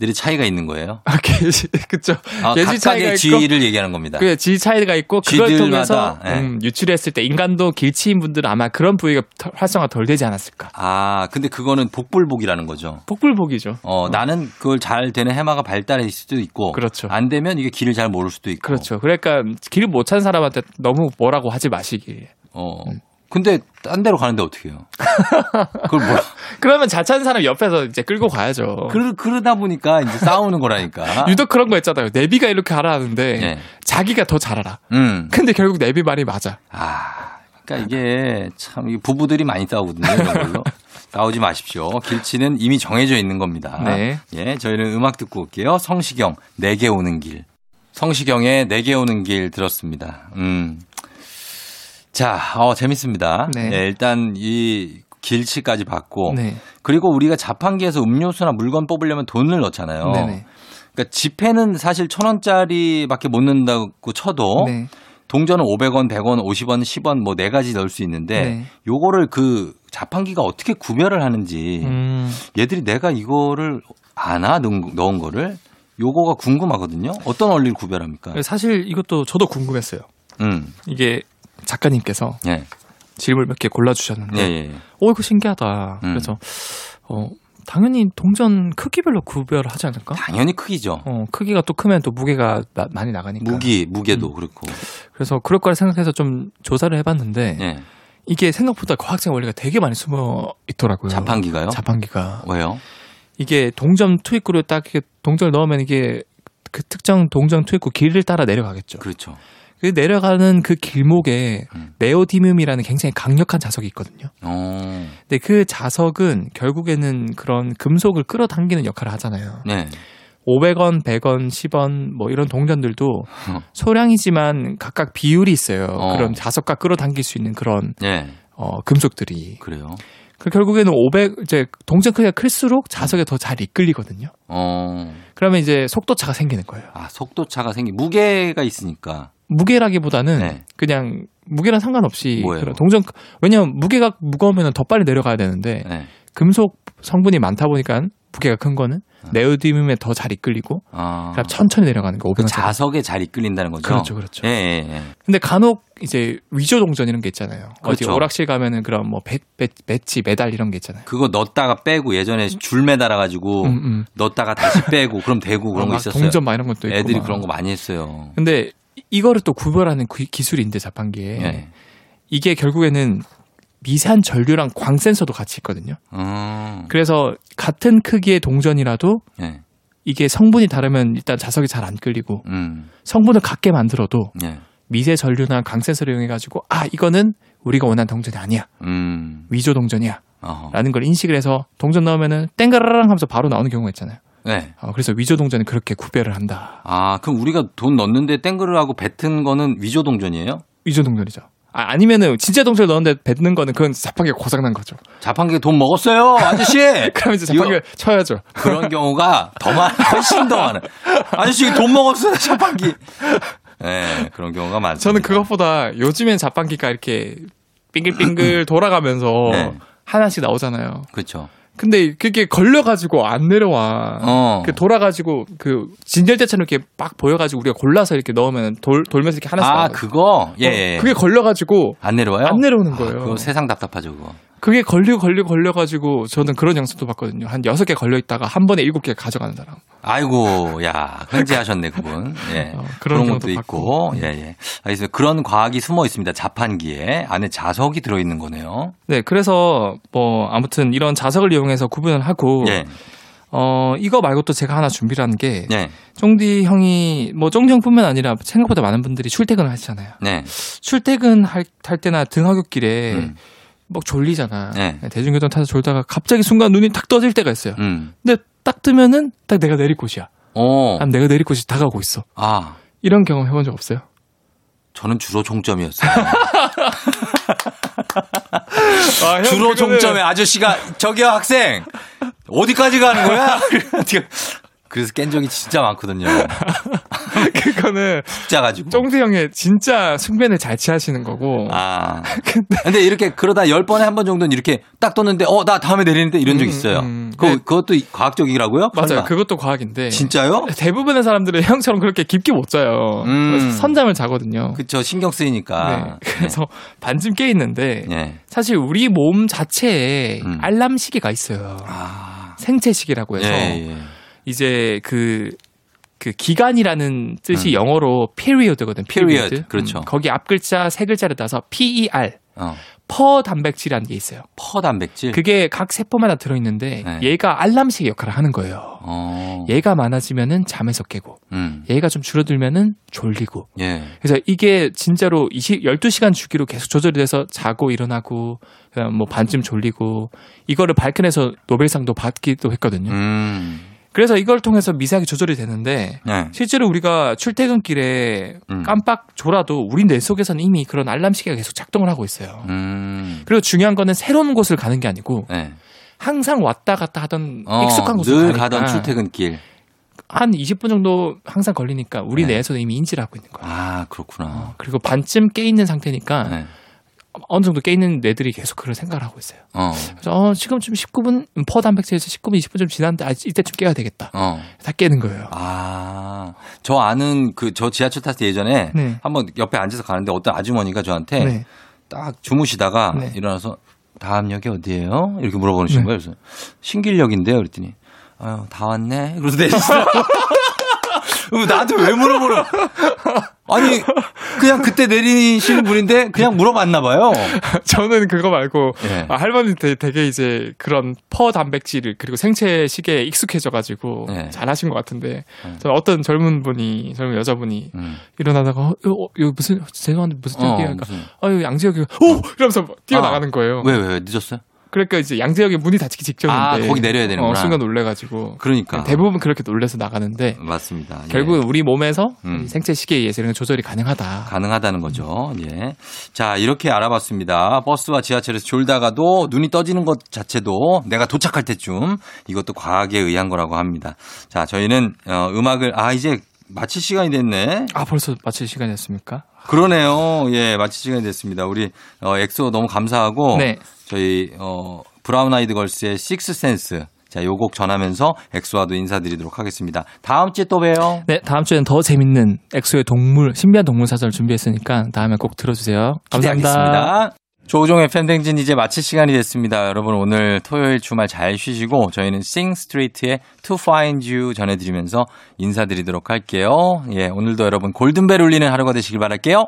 들이 차이가 있는 거예요. 아, 개지, 그쵸. 아, 개지 차이가 각각의 있고. 얘기하는 겁니다. 그, 지 차이가 있고, 그걸 쥐들마다, 통해서, 예. 음, 유출했을 때 인간도 길치인 분들은 아마 그런 부위가 더- 활성화 덜 되지 않았을까. 아, 근데 그거는 복불복이라는 거죠. 복불복이죠. 어, 나는 그걸 잘 되는 해마가 발달할 수도 있고. 그렇죠. 안 되면 이게 길을 잘 모를 수도 있고. 그렇죠. 그러니까 길못 찾은 사람한테 너무 뭐라고 하지 마시길. 어. 음. 근데 딴 데로 가는데 어떻게 해요? 그걸 뭐 그러면 잘 찾은 사람 옆에서 이제 끌고 가야죠. 그러, 그러다 보니까 이제 싸우는 거라니까. 유독 그런 거 있잖아요. 내비가 이렇게 하라 하는데 예. 자기가 더 잘 알아. 음. 근데 결국 내비 말이 맞아. 아, 그러니까 이게 참 부부들이 많이 싸우거든요. 이런 걸로. 싸우지 마십시오. 길치는 이미 정해져 있는 겁니다. 네. 예, 저희는 음악 듣고 올게요. 성시경, 내게 오는 길. 성시경의 내게 오는 길 들었습니다. 음. 자, 어, 재밌습니다. 네. 예, 일단 이 길치까지 받고 네. 그리고 우리가 자판기에서 음료수나 물건 뽑으려면 돈을 넣잖아요. 네네. 그러니까 지폐는 사실 천 원짜리밖에 못 넣는다고 쳐도 네. 동전은 500원, 100원, 50원, 10원 뭐 네 가지 넣을 수 있는데 네. 요거를 그 자판기가 어떻게 구별을 하는지 음, 얘들이 내가 이거를 아나 넣은, 넣은 거를 요거가 궁금하거든요. 어떤 원리를 구별합니까? 사실 이것도 저도 궁금했어요. 음. 이게 작가님께서 예. 질문 몇 개 골라주셨는데, 예, 예. 오, 이거 신기하다. 음. 그래서, 어, 당연히 동전 크기별로 구별하지 않을까? 당연히 크기죠. 어, 크기가 또 크면 또 무게가 나- 많이 나가니까. 무기, 무게도 음. 그렇고. 그래서 그럴 거라 생각해서 좀 조사를 해봤는데, 예. 이게 생각보다 과학적 원리가 되게 많이 숨어 있더라고요. 자판기가요? 자판기가. 왜요? 이게 동전 투입구를 딱 이렇게 동전을 넣으면 이게 그 특정 동전 투입구 길을 따라 내려가겠죠. 그렇죠. 그 내려가는 그 길목에 음. 네오디뮴이라는 굉장히 강력한 자석이 있거든요. 어, 근데 그 자석은 결국에는 그런 금속을 끌어당기는 역할을 하잖아요. 네. 500원, 100원, 10원 뭐 이런 동전들도 소량이지만 각각 비율이 있어요. 어. 그런 자석과 끌어당길 수 있는 그런 네. 어, 금속들이. 그래요. 그 결국에는 500 이제 동전 크기가 클수록 자석에 더 잘 이끌리거든요. 어, 그러면 이제 속도차가 생기는 거예요. 아, 속도차가 생기, 무게가 있으니까. 무게라기보다는 네. 그냥 무게랑 상관없이 뭐예요? 그런 동전 왜냐면 무게가 무거우면 더 빨리 내려가야 되는데 네. 금속 성분이 많다 보니까 무게가 큰 거는 네오디뮴에 더 잘 이끌리고 아, 그럼 천천히 내려가는 거 500원 자석에 잘 이끌린다는 거죠. 그렇죠, 그렇죠. 예, 예, 예. 근데 간혹 이제 위조 동전 이런 게 있잖아요. 어디 그렇죠. 오락실 가면은 그런 뭐 배, 배, 배지 메달 이런 게 있잖아요. 그거 넣었다가 빼고 예전에 줄 매달아 가지고 음, 음. 넣었다가 다시 빼고 그럼 되고 그런 막거 있었어요. 동전 막 이런 것도 있고 애들이 막. 그런 거 많이 했어요. 근데 이- 이거를 또 구별하는 있는데 자판기에 예. 이게 결국에는 미세한 전류랑 광 센서도 같이 있거든요. 음, 그래서 같은 크기의 동전이라도 예. 이게 성분이 다르면 일단 자석이 잘 안 끌리고 음, 성분을 같게 만들어도 예. 미세 전류나 광 센서를 이용해 가지고 아 이거는 우리가 원하는 동전이 아니야 음, 위조 동전이야 어허. 라는 걸 인식을 해서 동전 넣으면은 땡가라랑 하면서 바로 나오는 경우가 있잖아요. 네. 어, 그래서 위조 동전은 그렇게 구별을 한다. 아, 그럼 우리가 돈 넣는데 땡그르하고 뱉은 거는 위조 동전이에요? 위조 동전이죠. 아, 아니면은 진짜 동전을 넣었는데 뱉는 거는 그건 자판기가 고장난 거죠. 자판기에 돈 먹었어요, 아저씨! 그러면 이제 자판기를 쳐야죠. 그런 경우가 더 많아, 훨씬 더 많아. 아저씨 돈 먹었어요, 자판기. 네, 그런 경우가 많죠. 저는 그것보다 요즘엔 자판기가 이렇게 빙글빙글 돌아가면서 네. 하나씩 나오잖아요. 그렇죠. 근데 그게 걸려가지고 안 내려와. 어. 그 돌아가지고 그 진열대처럼 이렇게 막 보여가지고 우리가 골라서 이렇게 넣으면 돌 돌면서 이렇게 하나씩 아. 그거? 예, 예. 그게 걸려가지고 안 내려와요? 안 내려오는 아, 거예요. 그거 세상 답답하죠, 그거. 그게 걸리고 걸리고 걸려 가지고 저는 그런 영상도 봤거든요. 한 여섯 개 걸려 있다가 한 번에 일곱 개 가져가는 사람. 아이고, 야, 현지하셨네, 그분. 예. 어, 그런, 그런 것도 있고, 봤고. 예, 예. 알겠습니다. 그런 과학이 숨어 있습니다. 자판기에. 안에 자석이 들어 있는 거네요. 네, 그래서 뭐 아무튼 이런 자석을 이용해서 구분을 하고 예, 어 이거 말고 또 제가 하나 준비를 한게 예, 쫑디 형이 뭐 쫑디 형뿐만 아니라 생각보다 많은 분들이 출퇴근을 하시잖아요. 네. 출퇴근 할, 할 때나 등하굣길에 음, 막 졸리잖아. 네. 대중교통 타서 졸다가 갑자기 순간 눈이 탁 떠질 때가 있어요. 음. 근데 딱 뜨면은 딱 내가 내릴 곳이야. 어, 난 내가 내릴 곳이 다가오고 있어. 아, 이런 경험 해본 적 없어요? 저는 주로 종점이었어요. 아, 형, 주로 종점에 아저씨가 저기요 학생 어디까지 가는 거야? 그래서 깬 적이 진짜 많거든요. 그거는 진짜 가지고. 쫑디 형의 진짜 숙면을 잘 취하시는 거고. 아. 근데 이렇게 그러다 열 번에 한 번 정도는 이렇게 딱 떴는데 어 나 다음에 내리는데 이런 적 음, 있어요. 음. 그 네. 그것도 과학적이라고요? 맞아요. 설마? 그것도 과학인데. 진짜요? 대부분의 사람들은 형처럼 그렇게 깊게 못 자요. 음. 선잠을 자거든요. 그쵸 신경 쓰이니까. 네. 그래서 반쯤 깨 있는데 네. 사실 우리 몸 자체에 음. 알람 시계가 있어요. 아. 생체 시계라고 해서 예, 예. 이제 그, 그 기간이라는 뜻이 음. 영어로 period거든. period, period. 그렇죠. 음, 거기 앞 글자 세 글자를 따서 PER, 어. 퍼 단백질이라는 게 있어요. 퍼 단백질. 그게 각 세포마다 들어있는데 네. 얘가 알람식 역할을 하는 거예요. 어. 얘가 많아지면은 잠에서 깨고 음. 얘가 좀 줄어들면은 졸리고 예. 그래서 이게 진짜로 20, 12시간 주기로 계속 조절이 돼서 자고 일어나고 그냥 뭐 반쯤 졸리고 이거를 밝혀내서 노벨상도 받기도 했거든요. 음. 그래서 이걸 통해서 미세하게 조절이 되는데 네. 실제로 우리가 출퇴근길에 음. 깜빡 졸아도 우리 뇌 속에서는 이미 그런 알람 시계가 계속 작동을 하고 있어요. 음. 그리고 중요한 거는 새로운 곳을 가는 게 아니고 네. 항상 왔다 갔다 하던 어, 익숙한 곳을 늘 가니까 가던 출퇴근길. 한 20분 정도 항상 걸리니까 우리 네. 뇌에서는 이미 인지를 하고 있는 거야. 아 그렇구나. 그리고 반쯤 깨 있는 상태니까 네. 어느 정도 깨 있는 뇌들이 계속 그걸 생각을 하고 있어요. 어. 그래서 어, 지금쯤 19분 퍼 단백질에서 19분 20분 좀 지났는데 아, 이때쯤 깨야 되겠다. 어. 다 깨는 거예요. 아, 저 아는 그 저 지하철 탔을 때 예전에 네. 한번 옆에 앉아서 가는데 어떤 아주머니가 저한테 네. 딱 주무시다가 네. 일어나서 다음 역이 어디예요? 이렇게 물어보시는 네. 거예요. 그래서 신길역인데요. 그랬더니 아유 다 왔네. 그래서 내리시더라고. 나한테 왜 물어보러? 아니, 그냥 그때 내리시는 분인데 그냥 물어봤나 봐요. 저는 그거 말고 예. 아, 할머니한테 되게 이제 그런 퍼 단백질 그리고 생체 시계에 익숙해져 가지고 예. 잘하신 것 같은데 음. 저는 어떤 젊은 분이 젊은 여자분이 음. 일어나다가 어, 이거, 이거 무슨 죄송한데 무슨 어, 얘기야? 무슨- 아유 양재혁이 오 이러면서 막 뛰어나가는 아, 거예요. 왜, 왜, 늦었어요? 그러니까 이제 양재혁의 문이 닫히기 직전인데 아, 거기 내려야 되는구나. 어, 순간 놀래가지고 그러니까. 대부분 그렇게 놀래서 나가는데 맞습니다. 예. 결국은 우리 몸에서 음. 생체 시계에 의해서 이런 거 조절이 가능하다. 가능하다는 거죠. 예. 자, 이렇게 알아봤습니다. 버스와 지하철에서 졸다가도 눈이 떠지는 것 자체도 내가 도착할 때쯤 이것도 과학에 의한 거라고 합니다. 자, 저희는 어, 음악을 아 이제 마칠 시간이 됐네. 아 벌써 마칠 시간이었습니까? 그러네요. 예, 마칠 시간이 됐습니다. 우리 어, 엑소 너무 감사하고 네. 저희 어, 브라운 아이드 걸스의 식스 센스 자, 요 곡 전하면서 엑소와도 인사드리도록 하겠습니다. 다음 주에 또 봬요. 네, 다음 주에는 더 재밌는 엑소의 동물, 신비한 동물 사전을 준비했으니까 다음에 꼭 들어주세요. 감사합니다. 기대하겠습니다. 조종의 팬댕진 이제 마칠 시간이 됐습니다. 여러분 오늘 토요일 주말 잘 쉬시고 저희는 Sing Street의 To Find You 전해드리면서 인사드리도록 할게요. 예, 오늘도 여러분 골든벨 울리는 하루가 되시길 바랄게요.